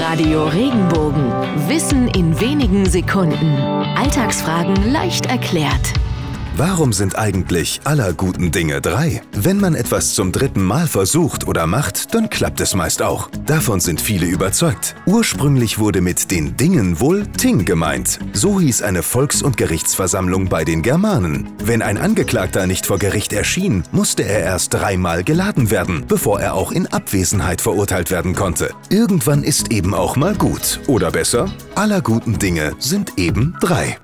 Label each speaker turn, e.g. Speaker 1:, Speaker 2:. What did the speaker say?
Speaker 1: Radio Regenbogen. Wissen in wenigen Sekunden. Alltagsfragen leicht erklärt.
Speaker 2: Warum sind eigentlich aller guten Dinge drei? Wenn man etwas zum dritten Mal versucht oder macht, dann klappt es meist auch. Davon sind viele überzeugt. Ursprünglich wurde mit den Dingen wohl Ting gemeint. So hieß eine Volks- und Gerichtsversammlung bei den Germanen. Wenn ein Angeklagter nicht vor Gericht erschien, musste er erst dreimal geladen werden, bevor er auch in Abwesenheit verurteilt werden konnte. Irgendwann ist eben auch mal gut. Oder besser, aller guten Dinge sind eben drei.